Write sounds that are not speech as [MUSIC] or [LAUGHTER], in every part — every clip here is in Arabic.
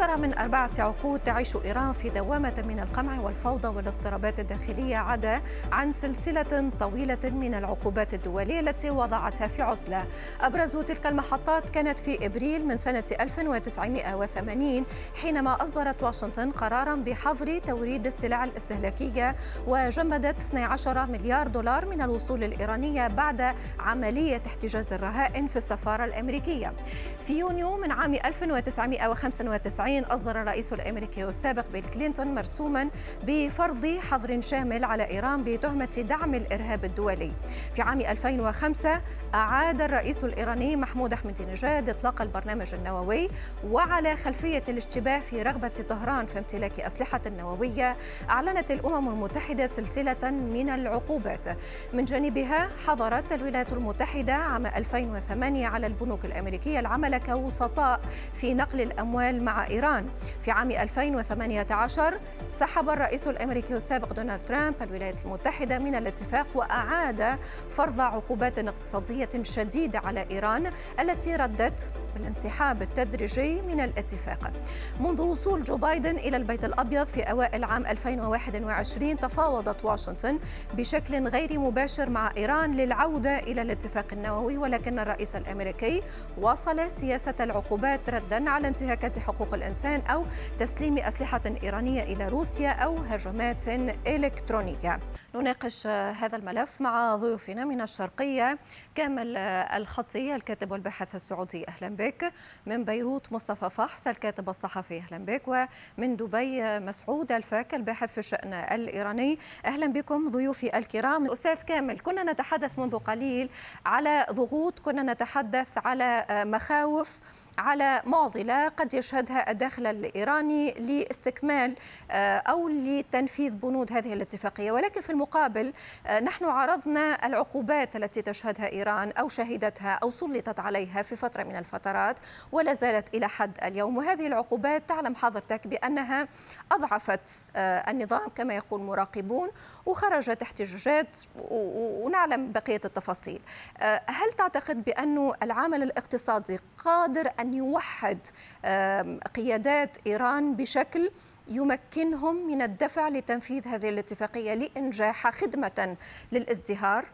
لأكثر من أربعة عقود تعيش إيران في دوامة من القمع والفوضى والاضطرابات الداخلية عدا عن سلسلة طويلة من العقوبات الدولية التي وضعتها في عزلة. أبرز تلك المحطات كانت في إبريل من سنة 1980 حينما أصدرت واشنطن قرارا بحظر توريد السلع الاستهلاكية وجمدت 12 مليار دولار من الوصول الإيرانية بعد عملية احتجاز الرهائن في السفارة الأمريكية. في يونيو من عام 1995 1990 أصدر الرئيس الأمريكي السابق بيل كلينتون مرسوما بفرض حظر شامل على إيران بتهمة دعم الإرهاب الدولي. في عام 2005 أعاد الرئيس الإيراني محمود أحمدي نجاد إطلاق البرنامج النووي وعلى خلفية الاشتباه في رغبة طهران في امتلاك أسلحة نووية أعلنت الأمم المتحدة سلسلة من العقوبات. من جانبها حظرت الولايات المتحدة عام 2008 على البنوك الأمريكية العمل كوسطاء في نقل الأموال مع إيران. في عام 2018 سحب الرئيس الأمريكي السابق دونالد ترامب الولايات المتحدة من الاتفاق وأعاد فرض عقوبات اقتصادية شديدة على إيران التي ردت بالانسحاب التدريجي من الاتفاق. منذ وصول جو بايدن إلى البيت الأبيض في أوائل عام 2021 تفاوضت واشنطن بشكل غير مباشر مع إيران للعودة إلى الاتفاق النووي ولكن الرئيس الأمريكي واصل سياسة العقوبات ردا على انتهاكات حقوق الإنسان أو تسليم أسلحة إيرانية إلى روسيا أو هجمات إلكترونية. نناقش هذا الملف مع ضيوفنا من الشرقية كامل الخطي الكاتب والباحث السعودي. أهلا بك. من بيروت مصطفى فحص الكاتب الصحفي أهلا بك ومن دبي مسعود الفاك الباحث في الشأن الإيراني. أهلا بكم ضيوفي الكرام. أستاذ كامل كنا نتحدث منذ قليل على ضغوط كنا نتحدث على مخاوف على معضلة قد يشهدها الداخل الإيراني لاستكمال أو لتنفيذ بنود هذه الاتفاقية. ولكن في المقابل نحن عرضنا العقوبات التي تشهدها إيران أو شهدتها أو سلطت عليها في فترة من الفترات. ولا زالت إلى حد اليوم وهذه العقوبات تعلم حضرتك بأنها أضعفت آه، النظام كما يقول مراقبون وخرجت احتجاجات ونعلم بقية التفاصيل هل تعتقد بأن العامل الاقتصادي قادر أن يوحد قيادات إيران بشكل يمكنهم من الدفع لتنفيذ هذه الاتفاقية لإنجاحها خدمة للازدهار؟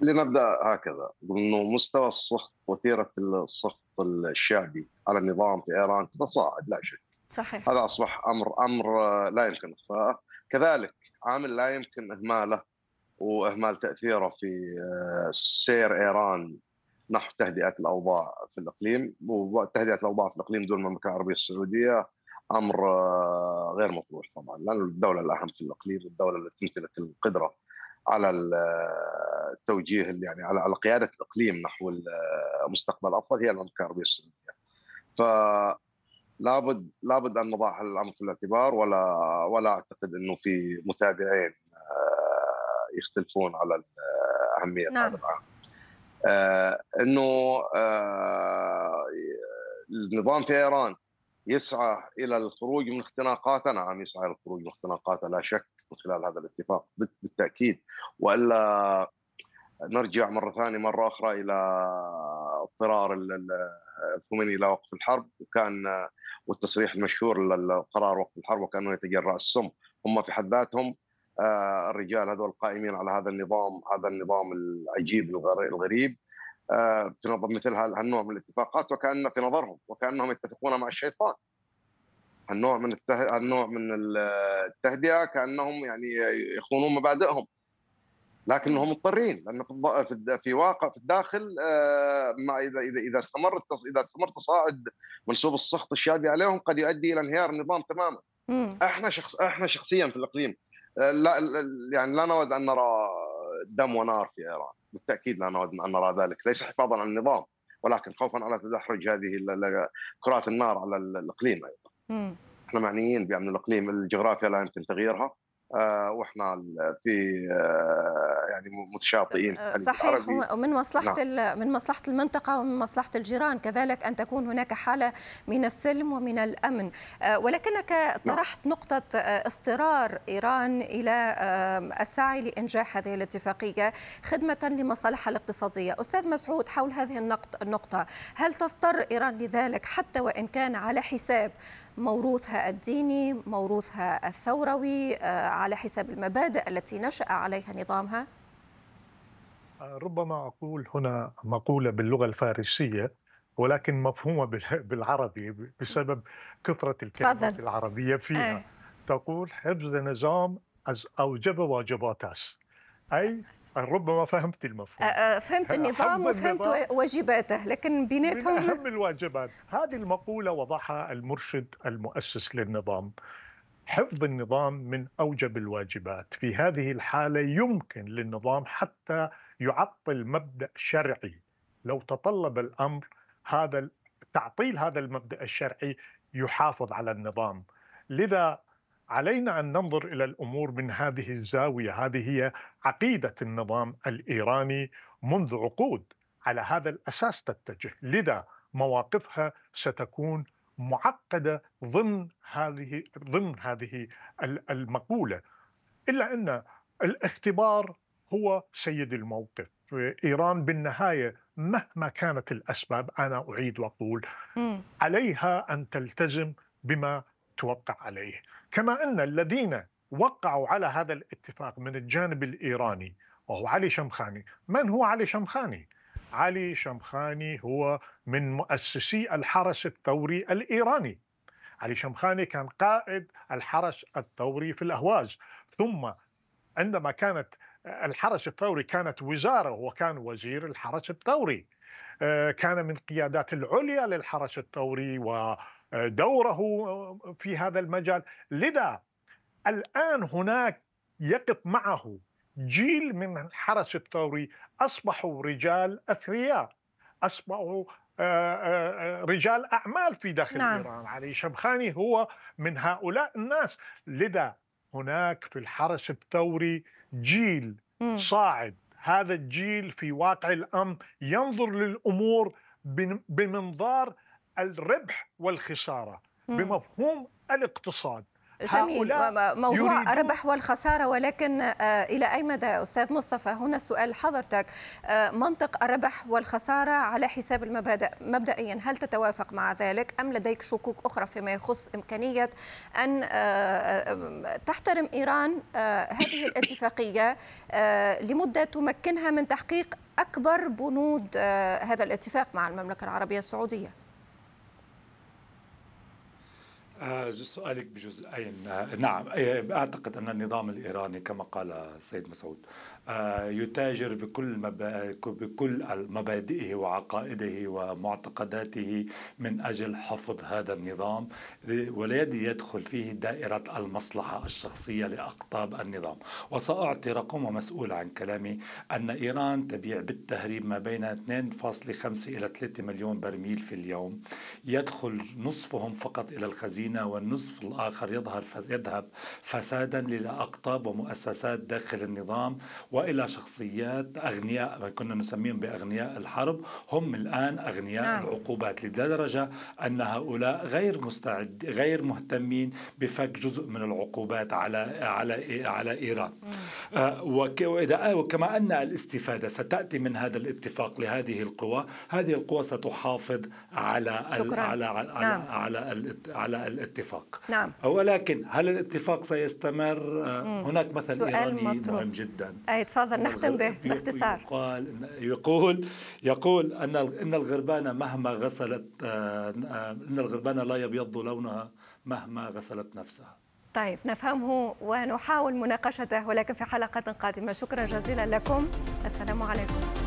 لنبدأ هكذا. انه مستوى السخط وتيرة السخط الشعبي على النظام في إيران تتصاعد لا شك. صحيح. هذا أصبح أمر أمر لا يمكن اخفائه كذلك عامل لا يمكن إهماله وإهمال تأثيره في آه، سير إيران نحو تهدئة الأوضاع في الإقليم. وتهدئة الأوضاع في الإقليم دون المملكة العربية السعودية أمر آه، غير مطروح طبعا. لأن الدولة الأهم في الإقليم الدولة التي تمتلك القدرة على التوجيه يعني على على قيادة الإقليم نحو المستقبل الافضل هي المملكه العربيه السعوديه. ف لابد لابد أن نضع الأمر في الاعتبار ولا ولا أعتقد إنه في متابعين آه، يختلفون على اهميه نعم. هذا الامر. آه إنه آه النظام في إيران يسعى إلى الخروج من اختناقاته نعم يسعى إلى الخروج من اختناقاته لا شك من خلال هذا الاتفاق بالتأكيد وإلا نرجع مرة ثانية مرة أخرى إلى اضطرار الخميني إلى وقف الحرب وكان والتصريح المشهور للقرار وقف الحرب وكانه يتجرأ السم. هم في حد ذاتهم آه، الرجال هذول القائمين على هذا النظام هذا النظام العجيب الغريب. آه، في مثل هالنوع من الاتفاقات وكأن في نظرهم وكأنهم يتفقون مع الشيطان. النوع من. النوع من التهدئة كأنهم يعني يخونون مبادئهم. لكنهم مضطرين لأن في في واقع في الداخل آه، ما إذا إذا إذا استمر إذا استمر تصاعد منسوب السخط الشعبي عليهم قد يؤدي إلى انهيار النظام تماما. إحنا شخص إحنا شخصيا في الإقليم لا يعني لا نود أن نرى دم ونار في إيران. بالتأكيد لا نود أن نرى ذلك ليس حفاظا على النظام ولكن خوفا على تدحرج هذه كرات النار على الإقليم أيضا. إحنا معنيين بأن الإقليم الجغرافيا لا يمكن تغييرها. آه، وإحنا في آه، يعني متشاطئين آه، صحيح ومن مصلحة نعم. من مصلحة المنطقة ومن مصلحة الجيران كذلك أن تكون هناك حالة من السلم ومن الأمن ولكنك نعم. طرحت نقطة اضطرار إيران إلى السعي لإنجاح هذه الاتفاقية خدمة لمصالحها الاقتصادية أستاذ مسعود حول هذه النقطة هل تضطر إيران لذلك حتى وإن كان على حساب موروثها الديني موروثها الثوروي آه، على حساب المبادئ التي نشأ عليها نظامها؟ آه، ربما أقول هنا مقولة باللغة الفارسية ولكن مفهومة [LAUGHS] بالعربي بسبب كثرة الكلمات فضل. العربية فيها أي. تقول حفظ نظام أوجب واجبات أي ربما فهمت المفهوم. فهمت النظام؟ وفهمت واجباته لكن بيناتهم من أهم الواجبات. هذه المقولة وضعها المرشد المؤسس للنظام. حفظ النظام من أوجب الواجبات. في هذه الحالة يمكن للنظام حتى يعطل مبدأ شرعي. لو تطلب الأمر هذا تعطيل هذا المبدأ الشرعي يحافظ على النظام. لذا علينا أن ننظر إلى الأمور من هذه الزاوية، هذه هي عقيدة النظام الإيراني منذ عقود. على هذا الأساس تتجه، لذا مواقفها ستكون معقدة ضمن هذه ضمن هذه المقولة، إلا أن الاختبار هو سيد الموقف، إيران بالنهاية مهما كانت الأسباب أنا أعيد وأقول عليها أن تلتزم بما توقع عليه. كما أن الذين وقعوا على هذا الاتفاق من الجانب الإيراني وهو علي شمخاني. من هو علي شمخاني؟ علي شمخاني هو من مؤسسي الحرس الثوري الإيراني. علي شمخاني كان قائد الحرس الثوري في الأهواز. ثم عندما كانت الحرس الثوري كانت وزارة وكان وزير الحرس الثوري. آه، كان من قيادات العليا للحرس الثوري و دوره في هذا المجال. لذا الآن هناك يقف معه جيل من الحرس الثوري. أصبحوا رجال أثرياء. أصبحوا آه، آه، آه، رجال أعمال في داخل نعم. إيران. علي شمخاني هو من هؤلاء الناس. لذا هناك في الحرس الثوري جيل صاعد. هذا الجيل في واقع الأمر ينظر للأمور بمنظار الربح والخسارة بمفهوم الاقتصاد. جميل. موضوع الربح والخسارة ولكن آه، إلى أي مدى أستاذ مصطفى؟ هنا سؤال حضرتك. آه، منطق الربح والخسارة على حساب المبادئ مبدئيا هل تتوافق مع ذلك أم لديك شكوك أخرى فيما يخص إمكانية أن آه، تحترم إيران هذه [COUGHS] الاتفاقية لمدة تمكنها من تحقيق أكبر بنود هذا الاتفاق مع المملكة العربية السعودية آه سؤالك بجزئين آه نعم. آه، أعتقد أن النظام الإيراني كما قال السيد مسعود آه يتاجر بكل بكل مبادئه وعقائده ومعتقداته من أجل حفظ هذا النظام ولا يدخل فيه دائرة المصلحة الشخصية لأقطاب النظام. وسأعطي رقم مسؤول عن كلامي أن إيران تبيع بالتهريب ما بين 2.5 إلى 3 مليون برميل في اليوم. يدخل نصفهم فقط إلى الخزينة المدينة والنصف الآخر يظهر يذهب فسادا لأقطاب ومؤسسات داخل النظام وإلى شخصيات أغنياء كنا نسميهم بأغنياء الحرب هم الآن أغنياء نعم. العقوبات لدرجة أن هؤلاء غير مستعد غير مهتمين بفك جزء من العقوبات على على على إيران آه وكما أن الاستفادة ستأتي من هذا الاتفاق لهذه القوى هذه القوى ستحافظ على شكرا. على على, نعم. على, على, على الاتفاق. نعم. ولكن هل الاتفاق سيستمر؟ مم. هناك مثل إيراني مطلوب. مهم جدا. أي تفضل نختم به باختصار. يقال يقول يقول أن إن الغربان مهما غسلت آه، إن الغربان لا يبيض لونها مهما غسلت نفسها. طيب نفهمه ونحاول مناقشته ولكن في حلقة قادمة. شكرا جزيلا لكم. السلام عليكم.